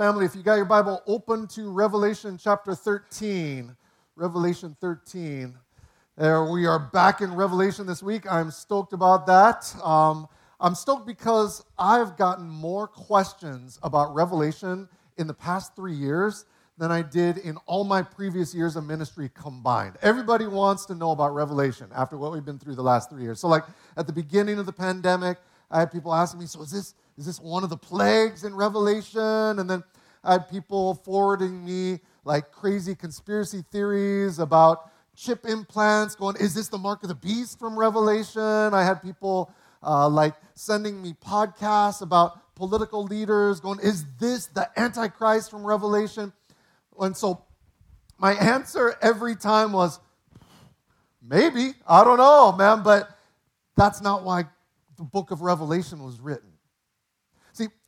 Family, if you got your Bible open to Revelation chapter 13, Revelation 13. There we are back in Revelation this week. I'm stoked about that. Um, I'm stoked because I've gotten more questions about Revelation in the past three years than I did in all my previous years of ministry combined. Everybody wants to know about Revelation after what we've been through the last three years. So, like at the beginning of the pandemic, I had people asking me, "So is this is this one of the plagues in Revelation?" And then I had people forwarding me like crazy conspiracy theories about chip implants, going, "Is this the mark of the beast from Revelation?" I had people uh, like sending me podcasts about political leaders, going, "Is this the Antichrist from Revelation?" And so my answer every time was, maybe. I don't know, man, but that's not why the book of Revelation was written.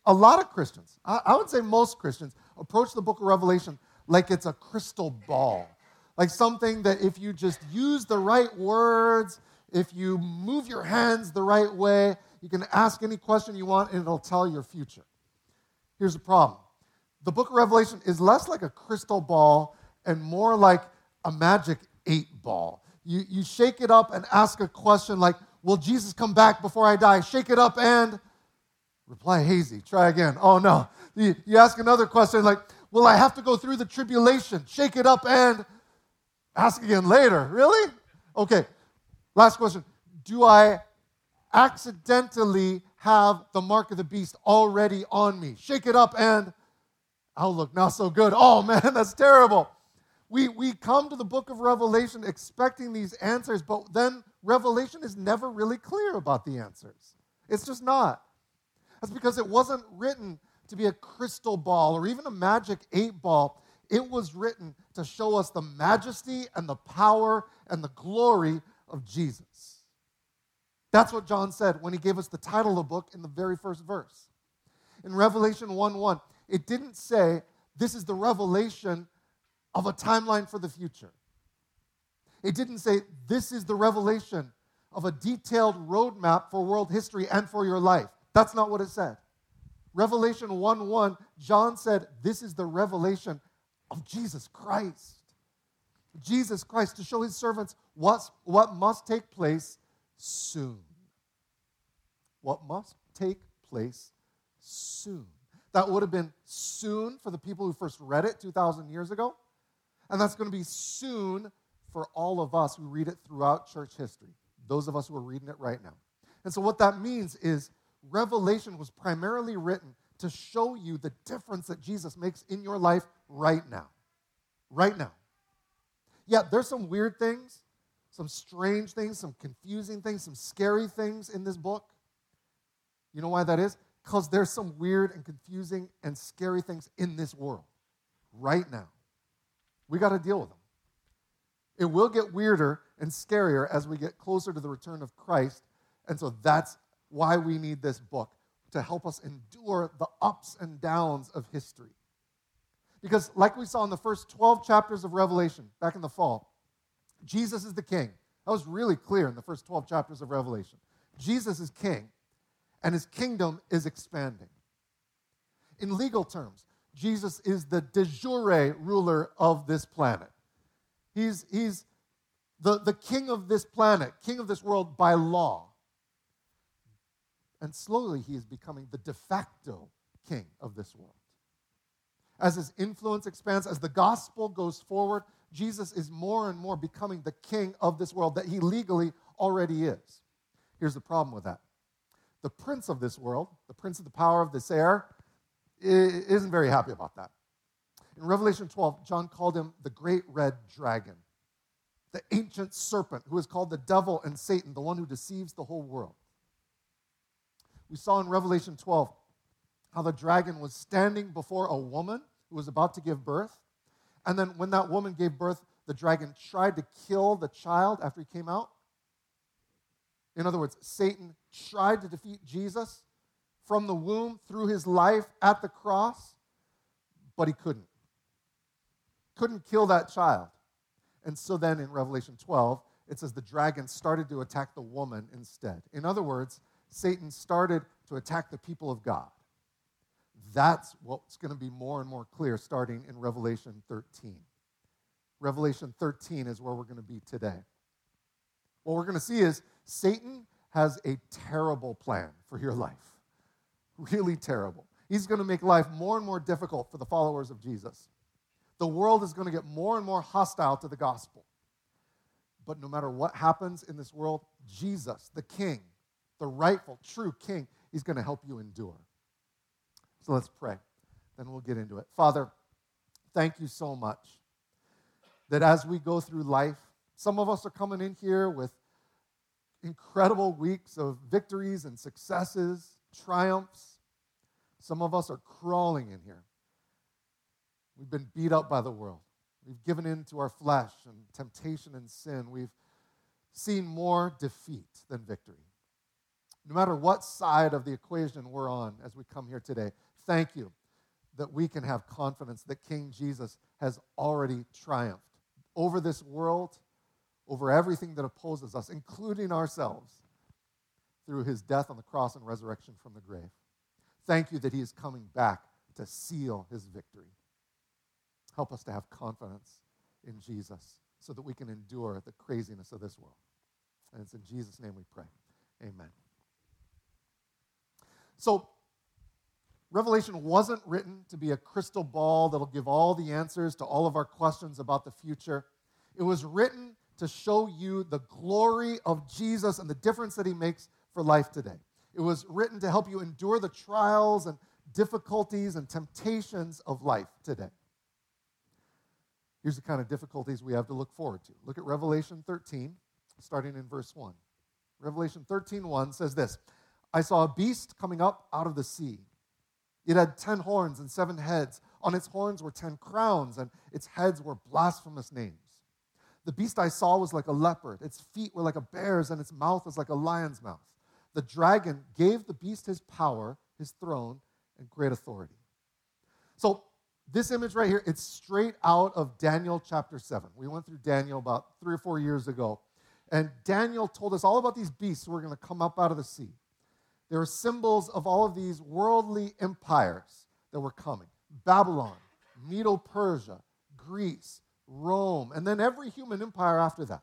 A lot of Christians, I, would say most Christians, approach the book of Revelation like it's a crystal ball. Like something that if you just use the right words, if you move your hands the right way, you can ask any question you want and it'll tell your future. Here's the problem the book of Revelation is less like a crystal ball and more like a magic eight ball. You, you shake it up and ask a question like, Will Jesus come back before I die? Shake it up and reply hazy. Try again. Oh no. You, you ask another question like, Will I have to go through the tribulation? Shake it up and ask again later. Really? Okay. Last question. Do I accidentally have the mark of the beast already on me? Shake it up and outlook not so good. Oh man, that's terrible. We, we come to the book of Revelation expecting these answers, but then Revelation is never really clear about the answers. It's just not. That's because it wasn't written to be a crystal ball or even a magic eight ball. It was written to show us the majesty and the power and the glory of Jesus. That's what John said when he gave us the title of the book in the very first verse. In Revelation 1 1, it didn't say this is the revelation of a timeline for the future. It didn't say this is the revelation of a detailed roadmap for world history and for your life. That's not what it said. Revelation 1 1, John said, This is the revelation of Jesus Christ. Jesus Christ to show his servants what, what must take place soon. What must take place soon. That would have been soon for the people who first read it 2,000 years ago. And that's going to be soon for all of us who read it throughout church history, those of us who are reading it right now. And so, what that means is Revelation was primarily written to show you the difference that Jesus makes in your life right now. Right now. Yeah, there's some weird things, some strange things, some confusing things, some scary things in this book. You know why that is? Because there's some weird and confusing and scary things in this world right now. We got to deal with them. It will get weirder and scarier as we get closer to the return of Christ. And so that's why we need this book to help us endure the ups and downs of history. Because, like we saw in the first 12 chapters of Revelation back in the fall, Jesus is the king. That was really clear in the first 12 chapters of Revelation. Jesus is king, and his kingdom is expanding. In legal terms, Jesus is the de jure ruler of this planet. He's, he's the, the king of this planet, king of this world by law. And slowly he is becoming the de facto king of this world. As his influence expands, as the gospel goes forward, Jesus is more and more becoming the king of this world that he legally already is. Here's the problem with that the prince of this world, the prince of the power of this air, isn't very happy about that. In Revelation 12, John called him the great red dragon, the ancient serpent who is called the devil and Satan, the one who deceives the whole world. We saw in Revelation 12 how the dragon was standing before a woman who was about to give birth. And then when that woman gave birth, the dragon tried to kill the child after he came out. In other words, Satan tried to defeat Jesus from the womb through his life at the cross, but he couldn't. Couldn't kill that child. And so then in Revelation 12, it says the dragon started to attack the woman instead. In other words, Satan started to attack the people of God. That's what's going to be more and more clear starting in Revelation 13. Revelation 13 is where we're going to be today. What we're going to see is Satan has a terrible plan for your life. Really terrible. He's going to make life more and more difficult for the followers of Jesus. The world is going to get more and more hostile to the gospel. But no matter what happens in this world, Jesus, the King, the rightful, true King, He's going to help you endure. So let's pray. Then we'll get into it. Father, thank you so much that as we go through life, some of us are coming in here with incredible weeks of victories and successes, triumphs. Some of us are crawling in here. We've been beat up by the world. We've given in to our flesh and temptation and sin. We've seen more defeat than victory. No matter what side of the equation we're on as we come here today, thank you that we can have confidence that King Jesus has already triumphed over this world, over everything that opposes us, including ourselves, through his death on the cross and resurrection from the grave. Thank you that he is coming back to seal his victory. Help us to have confidence in Jesus so that we can endure the craziness of this world. And it's in Jesus' name we pray. Amen. So, Revelation wasn't written to be a crystal ball that'll give all the answers to all of our questions about the future. It was written to show you the glory of Jesus and the difference that he makes for life today. It was written to help you endure the trials and difficulties and temptations of life today. Here's the kind of difficulties we have to look forward to. Look at Revelation 13, starting in verse 1. Revelation 13, 1 says this I saw a beast coming up out of the sea. It had ten horns and seven heads. On its horns were ten crowns, and its heads were blasphemous names. The beast I saw was like a leopard, its feet were like a bear's, and its mouth was like a lion's mouth. The dragon gave the beast his power, his throne, and great authority. So, this image right here, it's straight out of Daniel chapter 7. We went through Daniel about three or four years ago. And Daniel told us all about these beasts who are going to come up out of the sea. There are symbols of all of these worldly empires that were coming Babylon, Medo Persia, Greece, Rome, and then every human empire after that.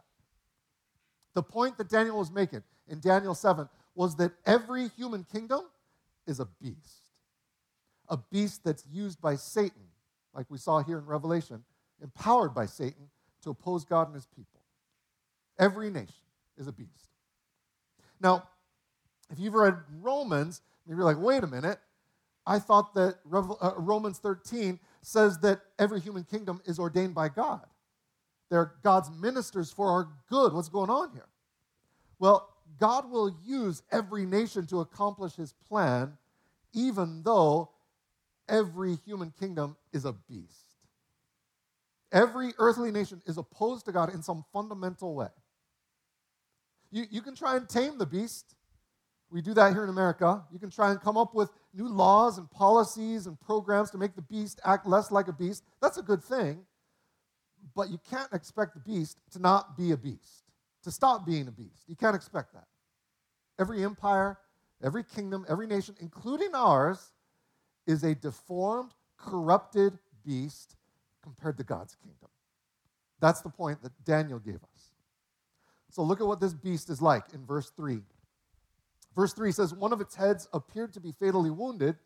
The point that Daniel was making in Daniel 7 was that every human kingdom is a beast. A beast that's used by Satan like we saw here in Revelation, empowered by Satan to oppose God and his people. Every nation is a beast. Now, if you've read Romans, you're like, wait a minute. I thought that uh, Romans 13 says that every human kingdom is ordained by God. They're God's ministers for our good. What's going on here? Well, God will use every nation to accomplish his plan, even though every human kingdom is a beast. Every earthly nation is opposed to God in some fundamental way. You, you can try and tame the beast. We do that here in America. You can try and come up with new laws and policies and programs to make the beast act less like a beast. That's a good thing. But you can't expect the beast to not be a beast, to stop being a beast. You can't expect that. Every empire, every kingdom, every nation, including ours, is a deformed, corrupted beast compared to God's kingdom. That's the point that Daniel gave us. So look at what this beast is like in verse 3. Verse 3 says, One of its heads appeared to be fatally wounded,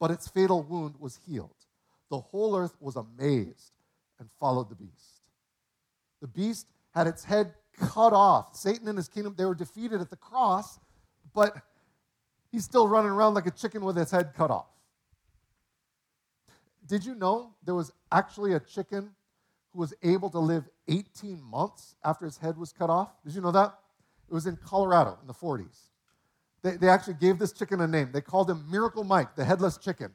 but its fatal wound was healed. The whole earth was amazed and followed the beast. The beast had its head cut off. Satan and his kingdom, they were defeated at the cross, but he's still running around like a chicken with its head cut off. Did you know there was actually a chicken who was able to live 18 months after his head was cut off? Did you know that? It was in Colorado in the 40s. They, they actually gave this chicken a name. They called him Miracle Mike, the headless chicken.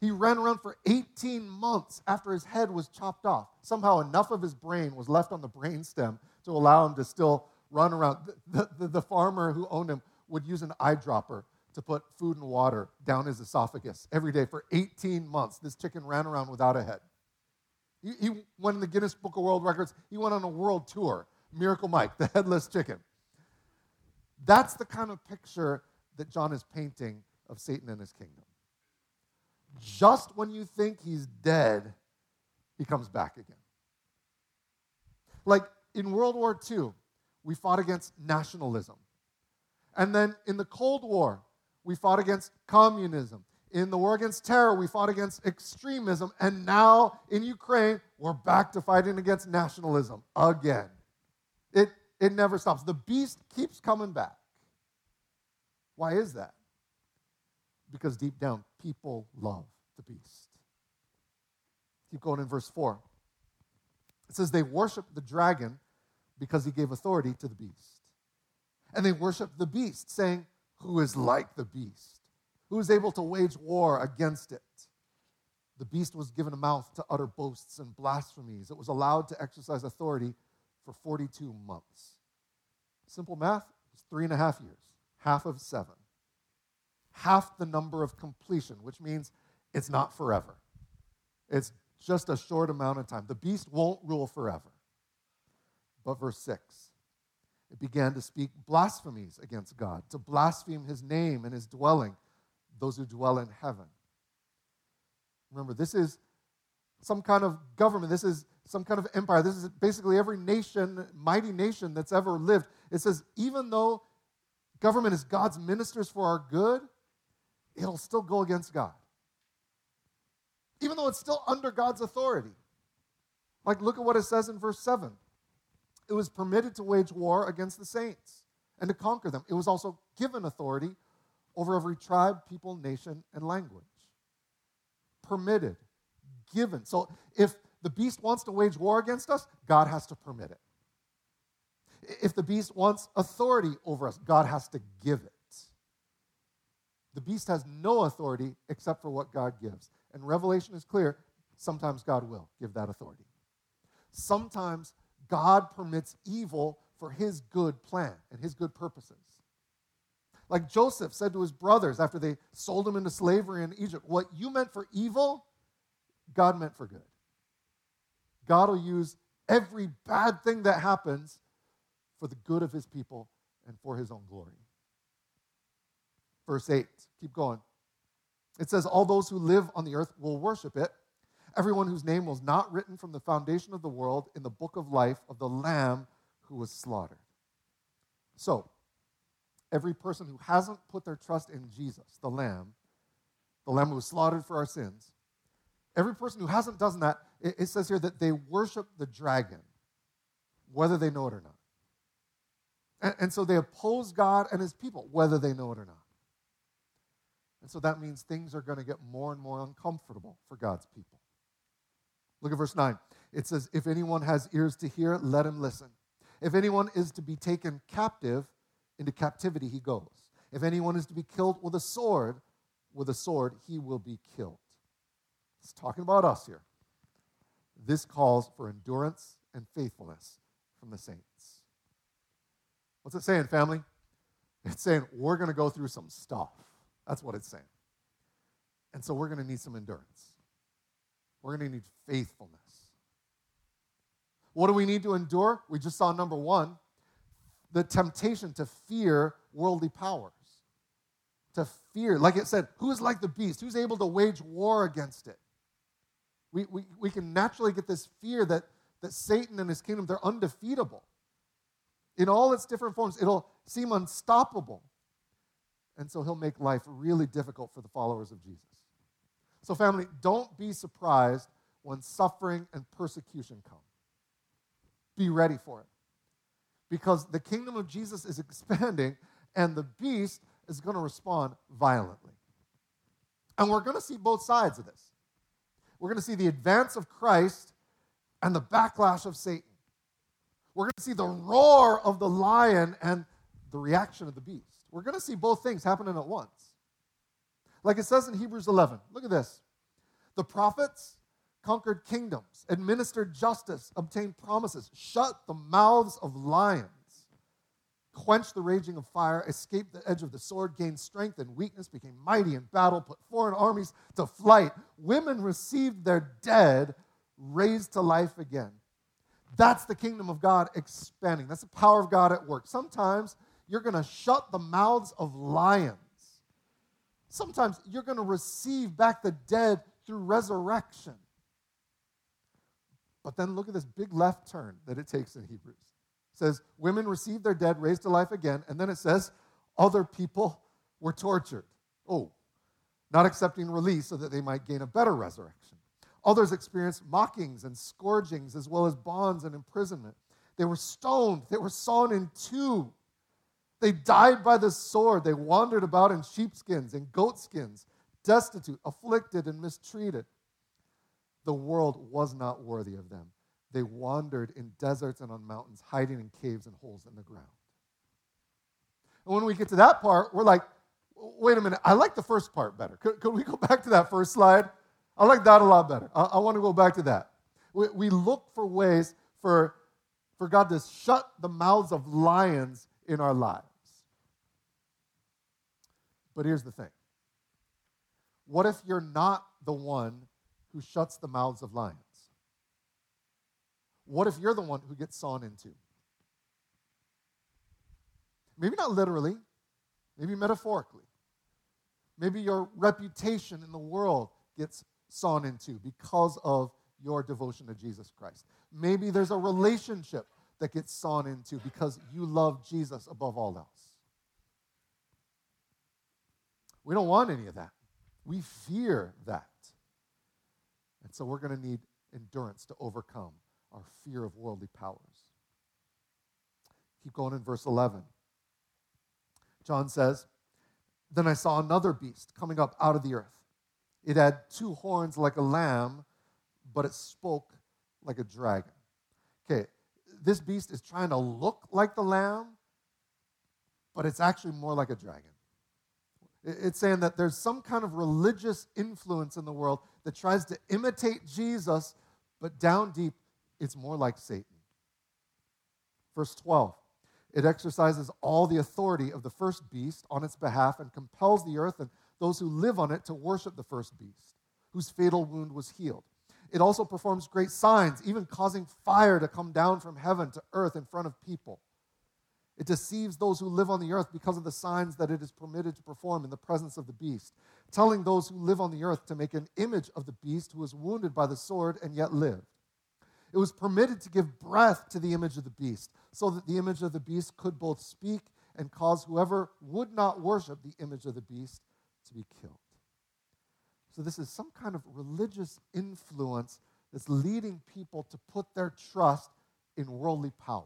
He ran around for 18 months after his head was chopped off. Somehow, enough of his brain was left on the brain stem to allow him to still run around. The, the, the farmer who owned him would use an eyedropper to put food and water down his esophagus every day for 18 months. This chicken ran around without a head. He, he went in the Guinness Book of World Records. He went on a world tour. Miracle Mike, the headless chicken. That's the kind of picture that John is painting of Satan and his kingdom. just when you think he's dead, he comes back again. Like in World War II, we fought against nationalism. And then in the Cold War, we fought against communism. In the war against terror, we fought against extremism. And now in Ukraine, we're back to fighting against nationalism again. It, it never stops. The beast keeps coming back. Why is that? Because deep down, people love the beast. Keep going in verse 4. It says, They worship the dragon because he gave authority to the beast. And they worship the beast, saying, Who is like the beast? Who is able to wage war against it? The beast was given a mouth to utter boasts and blasphemies. It was allowed to exercise authority for 42 months. Simple math, is three and a half years, half of seven. Half the number of completion, which means it's not forever. It's just a short amount of time. The beast won't rule forever. But verse 6 it began to speak blasphemies against God, to blaspheme his name and his dwelling, those who dwell in heaven. Remember, this is some kind of government. This is some kind of empire. This is basically every nation, mighty nation that's ever lived. It says, even though government is God's ministers for our good, it'll still go against God. Even though it's still under God's authority. Like, look at what it says in verse 7 it was permitted to wage war against the saints and to conquer them. It was also given authority over every tribe, people, nation, and language. Permitted, given. So if the beast wants to wage war against us, God has to permit it. If the beast wants authority over us, God has to give it. The beast has no authority except for what God gives. And Revelation is clear sometimes God will give that authority. Sometimes God permits evil for his good plan and his good purposes. Like Joseph said to his brothers after they sold him into slavery in Egypt, What you meant for evil, God meant for good. God will use every bad thing that happens for the good of his people and for his own glory. Verse 8, keep going. It says, All those who live on the earth will worship it everyone whose name was not written from the foundation of the world in the book of life of the Lamb who was slaughtered. So, every person who hasn't put their trust in Jesus, the Lamb, the Lamb who was slaughtered for our sins, every person who hasn't done that, it, says here that they worship the dragon, whether they know it or not. And, and so they oppose God and his people, whether they know it or not. And so that means things are going to get more and more uncomfortable for God's people. Look at verse 9. It says, If anyone has ears to hear, let him listen. If anyone is to be taken captive, into captivity he goes. If anyone is to be killed with a sword, with a sword he will be killed. It's talking about us here. This calls for endurance and faithfulness from the saints. What's it saying, family? It's saying we're going to go through some stuff. That's what it's saying. And so we're going to need some endurance. We're going to need faithfulness. What do we need to endure? We just saw number one the temptation to fear worldly powers. To fear, like it said, who is like the beast? Who's able to wage war against it? We, we, we can naturally get this fear that, that Satan and his kingdom, they're undefeatable. In all its different forms, it'll seem unstoppable. And so he'll make life really difficult for the followers of Jesus. So, family, don't be surprised when suffering and persecution come. Be ready for it. Because the kingdom of Jesus is expanding and the beast is going to respond violently. And we're going to see both sides of this. We're going to see the advance of Christ and the backlash of Satan. We're going to see the roar of the lion and the reaction of the beast. We're going to see both things happening at once. Like it says in Hebrews 11. Look at this. The prophets conquered kingdoms, administered justice, obtained promises, shut the mouths of lions, quenched the raging of fire, escaped the edge of the sword, gained strength and weakness, became mighty in battle, put foreign armies to flight. Women received their dead raised to life again. That's the kingdom of God expanding. That's the power of God at work. Sometimes you're going to shut the mouths of lions sometimes you're going to receive back the dead through resurrection. But then look at this big left turn that it takes in Hebrews. It says, Women received their dead, raised to life again. And then it says, Other people were tortured. Oh, not accepting release so that they might gain a better resurrection. Others experienced mockings and scourgings, as well as bonds and imprisonment. They were stoned, they were sawn in two. They died by the sword. They wandered about in sheepskins and goatskins, destitute, afflicted, and mistreated the world was not worthy of them. They wandered in deserts and on mountains, hiding in caves and holes in the ground. And when we get to that part, we're like, wait a minute, I like the first part better. Could, could we go back to that first slide? I like that a lot better. I, I want to go back to that. We, we look for ways for, for God to shut the mouths of lions in our lives. But here's the thing what if you're not the one who shuts the mouths of lions? What if you're the one who gets sawn into? Maybe not literally, maybe metaphorically. Maybe your reputation in the world gets sawn into because of your devotion to Jesus Christ. Maybe there's a relationship that gets sawn into because you love Jesus above all else. We don't want any of that. We fear that. And so we're going to need endurance to overcome our fear of worldly powers. Keep going in verse 11. John says, Then I saw another beast coming up out of the earth. It had two horns like a lamb, but it spoke like a dragon. Okay, this beast is trying to look like the lamb, but it's actually more like a dragon. It's saying that there's some kind of religious influence in the world that tries to imitate Jesus, but down deep, it's more like Satan. Verse 12 it exercises all the authority of the first beast on its behalf and compels the earth and those who live on it to worship the first beast, whose fatal wound was healed. It also performs great signs, even causing fire to come down from heaven to earth in front of people. It deceives those who live on the earth because of the signs that it is permitted to perform in the presence of the beast, telling those who live on the earth to make an image of the beast who was wounded by the sword and yet lived. It was permitted to give breath to the image of the beast, so that the image of the beast could both speak and cause whoever would not worship the image of the beast to be killed. So, this is some kind of religious influence that's leading people to put their trust in worldly power.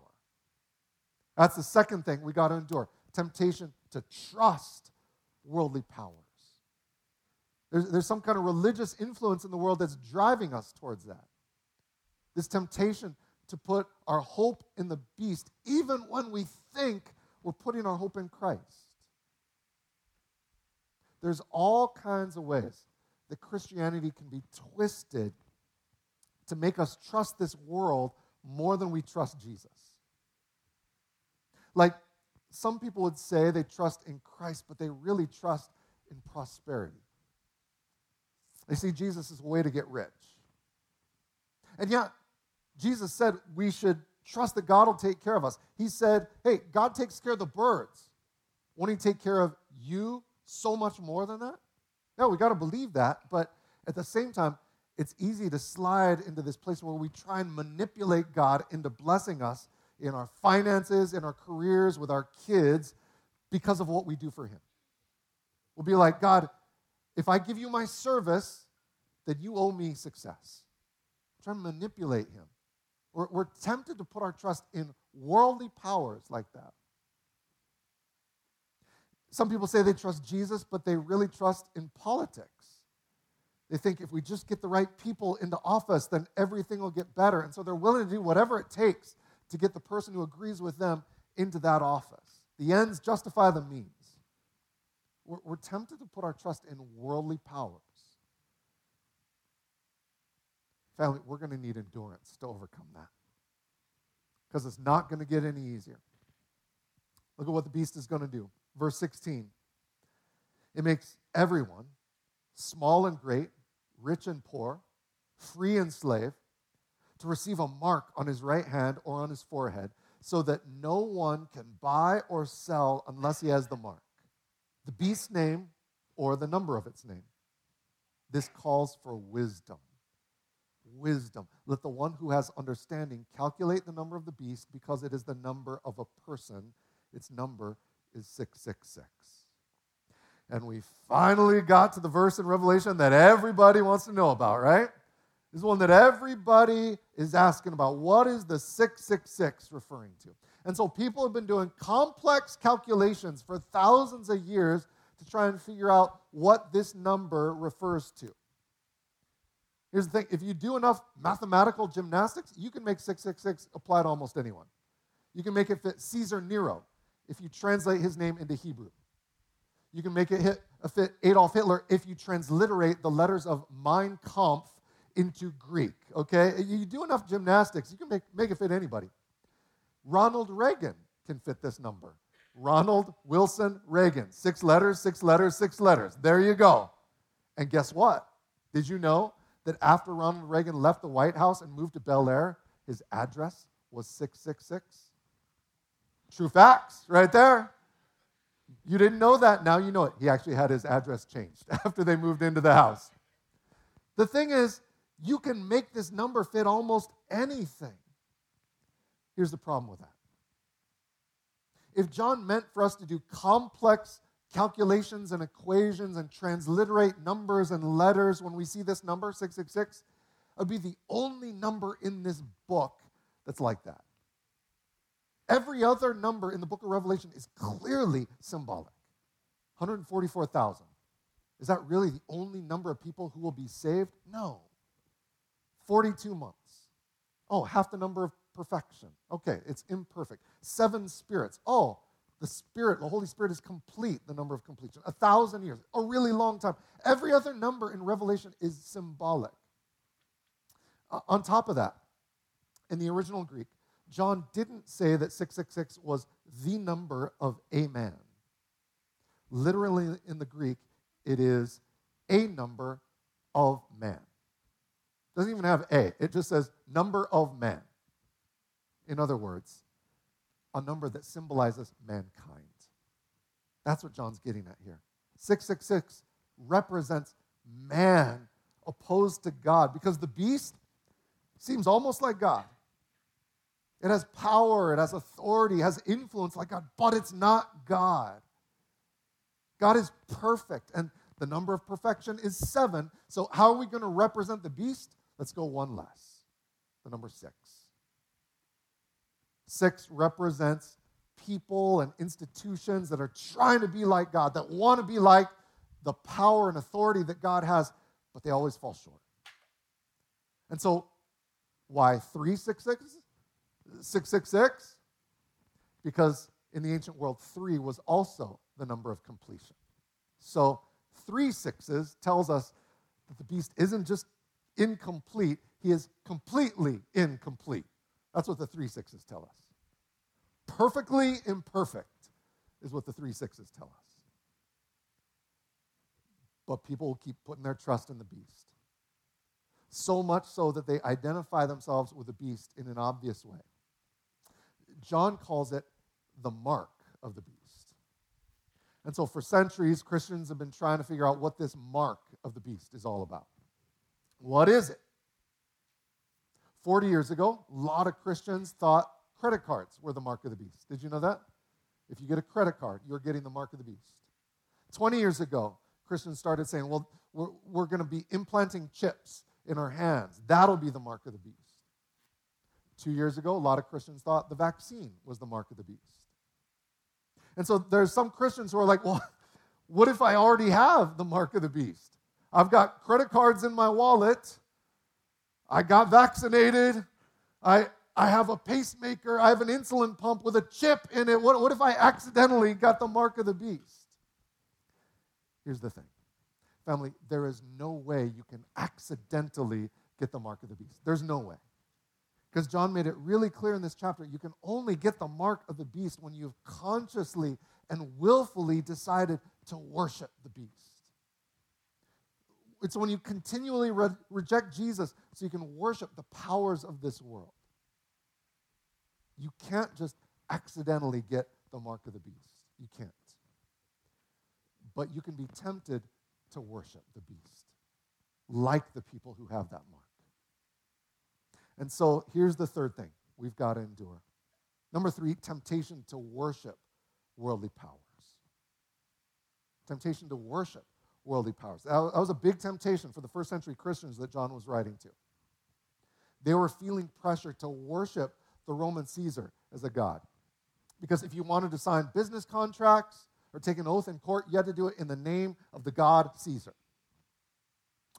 That's the second thing we got to endure temptation to trust worldly powers. There's, there's some kind of religious influence in the world that's driving us towards that. This temptation to put our hope in the beast, even when we think we're putting our hope in Christ. There's all kinds of ways that Christianity can be twisted to make us trust this world more than we trust Jesus. Like some people would say they trust in Christ, but they really trust in prosperity. They see Jesus as a way to get rich. And yet, Jesus said we should trust that God will take care of us. He said, hey, God takes care of the birds. Won't He take care of you so much more than that? No, we got to believe that. But at the same time, it's easy to slide into this place where we try and manipulate God into blessing us in our finances, in our careers, with our kids, because of what we do for Him. We'll be like, God, if I give you my service, then you owe me success. Try to manipulate Him. We're, we're tempted to put our trust in worldly powers like that. Some people say they trust Jesus, but they really trust in politics. They think if we just get the right people into office, then everything will get better. And so they're willing to do whatever it takes to get the person who agrees with them into that office. The ends justify the means. We're, we're tempted to put our trust in worldly powers. Family, we're going to need endurance to overcome that because it's not going to get any easier. Look at what the beast is going to do. Verse 16 it makes everyone, small and great, rich and poor, free and slave, to receive a mark on his right hand or on his forehead, so that no one can buy or sell unless he has the mark. The beast's name or the number of its name. This calls for wisdom. Wisdom. Let the one who has understanding calculate the number of the beast because it is the number of a person. Its number is 666. And we finally got to the verse in Revelation that everybody wants to know about, right? This is one that everybody is asking about. What is the 666 referring to? And so people have been doing complex calculations for thousands of years to try and figure out what this number refers to. Here's the thing if you do enough mathematical gymnastics, you can make 666 apply to almost anyone. You can make it fit Caesar Nero if you translate his name into Hebrew. You can make it hit, fit Adolf Hitler if you transliterate the letters of Mein Kampf into Greek. Okay? You do enough gymnastics, you can make, make it fit anybody. Ronald Reagan can fit this number. Ronald Wilson Reagan. Six letters, six letters, six letters. There you go. And guess what? Did you know that after Ronald Reagan left the White House and moved to Bel Air, his address was 666? True facts, right there. You didn't know that, now you know it. He actually had his address changed after they moved into the house. The thing is, you can make this number fit almost anything. Here's the problem with that. If John meant for us to do complex calculations and equations and transliterate numbers and letters when we see this number, 666, it would be the only number in this book that's like that. Every other number in the book of Revelation is clearly symbolic 144,000. Is that really the only number of people who will be saved? No. 42 months. Oh, half the number of perfection. Okay, it's imperfect. Seven spirits. Oh, the Spirit, the Holy Spirit is complete, the number of completion. A thousand years, a really long time. Every other number in Revelation is symbolic. Uh, on top of that, in the original Greek, John didn't say that 666 was the number of a man. Literally in the Greek, it is a number of man. Doesn't even have a, it just says number of man. In other words, a number that symbolizes mankind. That's what John's getting at here. 666 represents man opposed to God because the beast seems almost like God. It has power, it has authority, it has influence like God, but it's not God. God is perfect, and the number of perfection is seven. So, how are we going to represent the beast? Let's go one less. The number six. Six represents people and institutions that are trying to be like God, that want to be like the power and authority that God has, but they always fall short. And so, why 366? 666? Because in the ancient world, three was also the number of completion. So, three sixes tells us that the beast isn't just incomplete, he is completely incomplete. That's what the three sixes tell us. Perfectly imperfect is what the three sixes tell us. But people keep putting their trust in the beast. So much so that they identify themselves with the beast in an obvious way. John calls it the mark of the beast. And so, for centuries, Christians have been trying to figure out what this mark of the beast is all about. What is it? 40 years ago, a lot of Christians thought credit cards were the mark of the beast. Did you know that? If you get a credit card, you're getting the mark of the beast. 20 years ago, Christians started saying, well, we're, we're going to be implanting chips in our hands. That'll be the mark of the beast. Two years ago, a lot of Christians thought the vaccine was the mark of the beast. And so there's some Christians who are like, well, what if I already have the mark of the beast? I've got credit cards in my wallet. I got vaccinated. I, I have a pacemaker. I have an insulin pump with a chip in it. What, what if I accidentally got the mark of the beast? Here's the thing family, there is no way you can accidentally get the mark of the beast. There's no way. Because John made it really clear in this chapter you can only get the mark of the beast when you've consciously and willfully decided to worship the beast. It's when you continually re- reject Jesus so you can worship the powers of this world. You can't just accidentally get the mark of the beast. You can't. but you can be tempted to worship the beast, like the people who have that mark. And so here's the third thing we've got to endure. Number three, temptation to worship worldly powers. Temptation to worship worldly powers. That was a big temptation for the first century Christians that John was writing to. They were feeling pressure to worship the Roman Caesar as a god. Because if you wanted to sign business contracts or take an oath in court, you had to do it in the name of the god Caesar.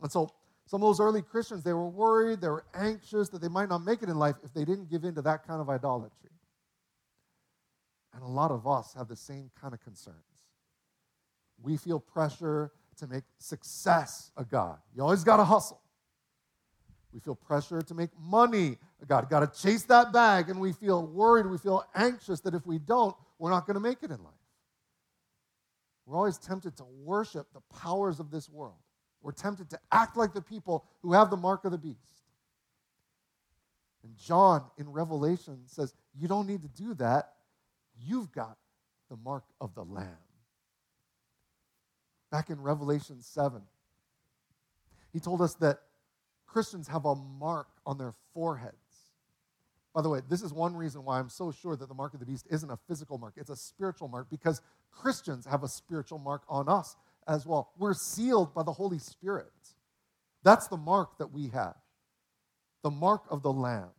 And so some of those early Christians, they were worried, they were anxious that they might not make it in life if they didn't give in to that kind of idolatry. And a lot of us have the same kind of concerns. We feel pressure to make success a God. You always got to hustle. We feel pressure to make money a God. Got to chase that bag, and we feel worried, we feel anxious that if we don't, we're not going to make it in life. We're always tempted to worship the powers of this world. We're tempted to act like the people who have the mark of the beast. And John in Revelation says, You don't need to do that. You've got the mark of the Lamb. Back in Revelation 7, he told us that Christians have a mark on their foreheads. By the way, this is one reason why I'm so sure that the mark of the beast isn't a physical mark, it's a spiritual mark because Christians have a spiritual mark on us as well. We're sealed by the Holy Spirit. That's the mark that we have the mark of the Lamb.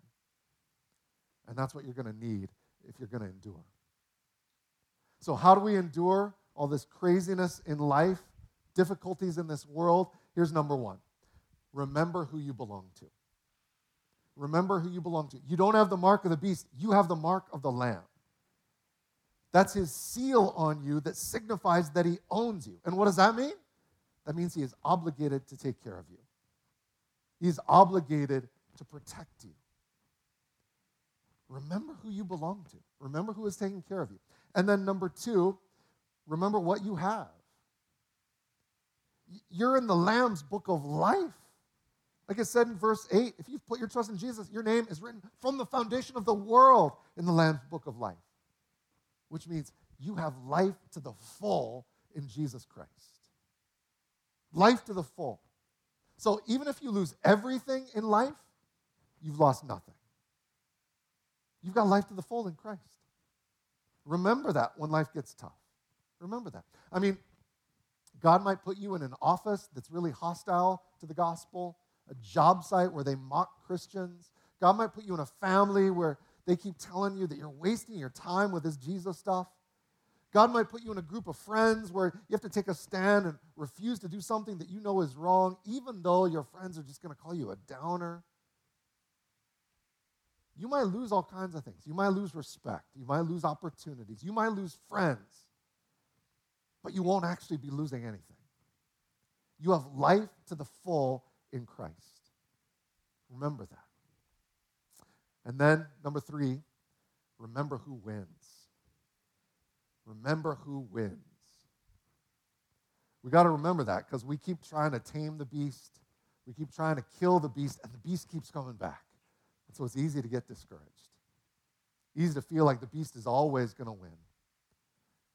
And that's what you're going to need if you're going to endure. So, how do we endure all this craziness in life, difficulties in this world? Here's number one remember who you belong to. Remember who you belong to. You don't have the mark of the beast, you have the mark of the Lamb. That's his seal on you that signifies that he owns you. And what does that mean? That means he is obligated to take care of you. He's obligated to protect you. Remember who you belong to. Remember who is taking care of you. And then, number two, remember what you have. You're in the Lamb's book of life. Like I said in verse 8, if you've put your trust in Jesus, your name is written from the foundation of the world in the Lamb's book of life which means you have life to the full in Jesus Christ. Life to the full. So even if you lose everything in life, you've lost nothing. You've got life to the full in Christ. Remember that when life gets tough. Remember that. I mean, God might put you in an office that's really hostile to the gospel, a job site where they mock Christians. God might put you in a family where they keep telling you that you're wasting your time with this Jesus stuff. God might put you in a group of friends where you have to take a stand and refuse to do something that you know is wrong, even though your friends are just going to call you a downer. You might lose all kinds of things. You might lose respect. You might lose opportunities. You might lose friends. But you won't actually be losing anything. You have life to the full in Christ. Remember that. And then, number three, remember who wins. Remember who wins. We got to remember that because we keep trying to tame the beast. We keep trying to kill the beast, and the beast keeps coming back. And so it's easy to get discouraged. Easy to feel like the beast is always going to win.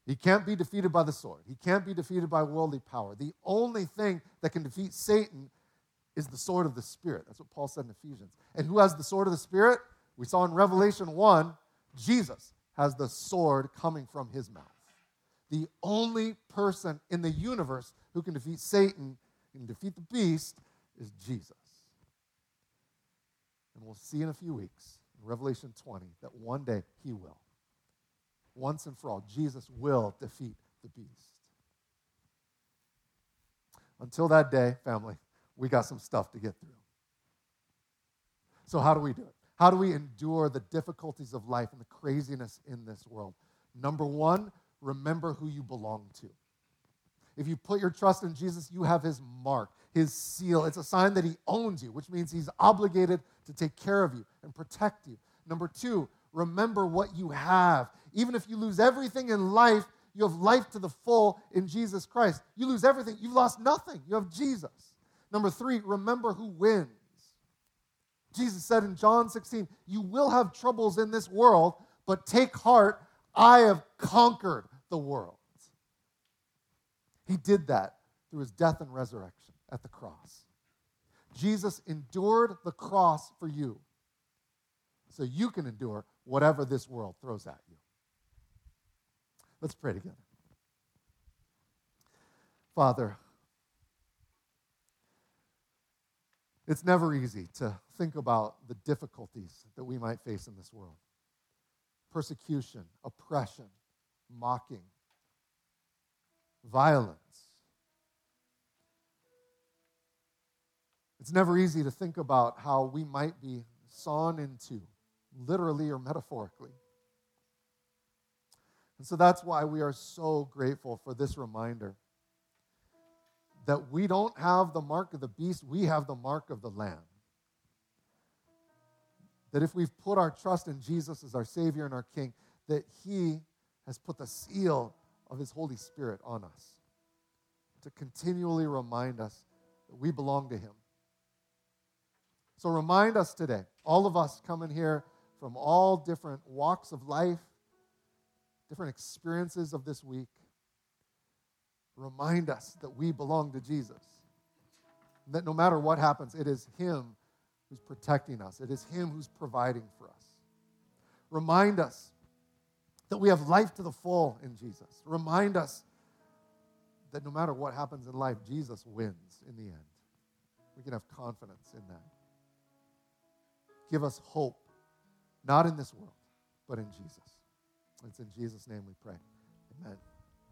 He can't be defeated by the sword. He can't be defeated by worldly power. The only thing that can defeat Satan is the sword of the Spirit. That's what Paul said in Ephesians. And who has the sword of the Spirit? We saw in Revelation 1, Jesus has the sword coming from his mouth. The only person in the universe who can defeat Satan and defeat the beast is Jesus. And we'll see in a few weeks, in Revelation 20, that one day he will. Once and for all, Jesus will defeat the beast. Until that day, family, we got some stuff to get through. So, how do we do it? How do we endure the difficulties of life and the craziness in this world? Number one, remember who you belong to. If you put your trust in Jesus, you have his mark, his seal. It's a sign that he owns you, which means he's obligated to take care of you and protect you. Number two, remember what you have. Even if you lose everything in life, you have life to the full in Jesus Christ. You lose everything, you've lost nothing. You have Jesus. Number three, remember who wins. Jesus said in John 16, You will have troubles in this world, but take heart, I have conquered the world. He did that through his death and resurrection at the cross. Jesus endured the cross for you so you can endure whatever this world throws at you. Let's pray together. Father, it's never easy to think about the difficulties that we might face in this world persecution, oppression, mocking, violence. It's never easy to think about how we might be sawn into, literally or metaphorically. And so that's why we are so grateful for this reminder that we don't have the mark of the beast, we have the mark of the Lamb. That if we've put our trust in Jesus as our Savior and our King, that He has put the seal of His Holy Spirit on us to continually remind us that we belong to Him. So remind us today, all of us coming here from all different walks of life, different experiences of this week, remind us that we belong to Jesus. That no matter what happens, it is Him who's protecting us, it is Him who's providing for us. Remind us that we have life to the full in Jesus. Remind us that no matter what happens in life, Jesus wins in the end. We can have confidence in that. Give us hope, not in this world, but in Jesus. It's in Jesus' name we pray. Amen.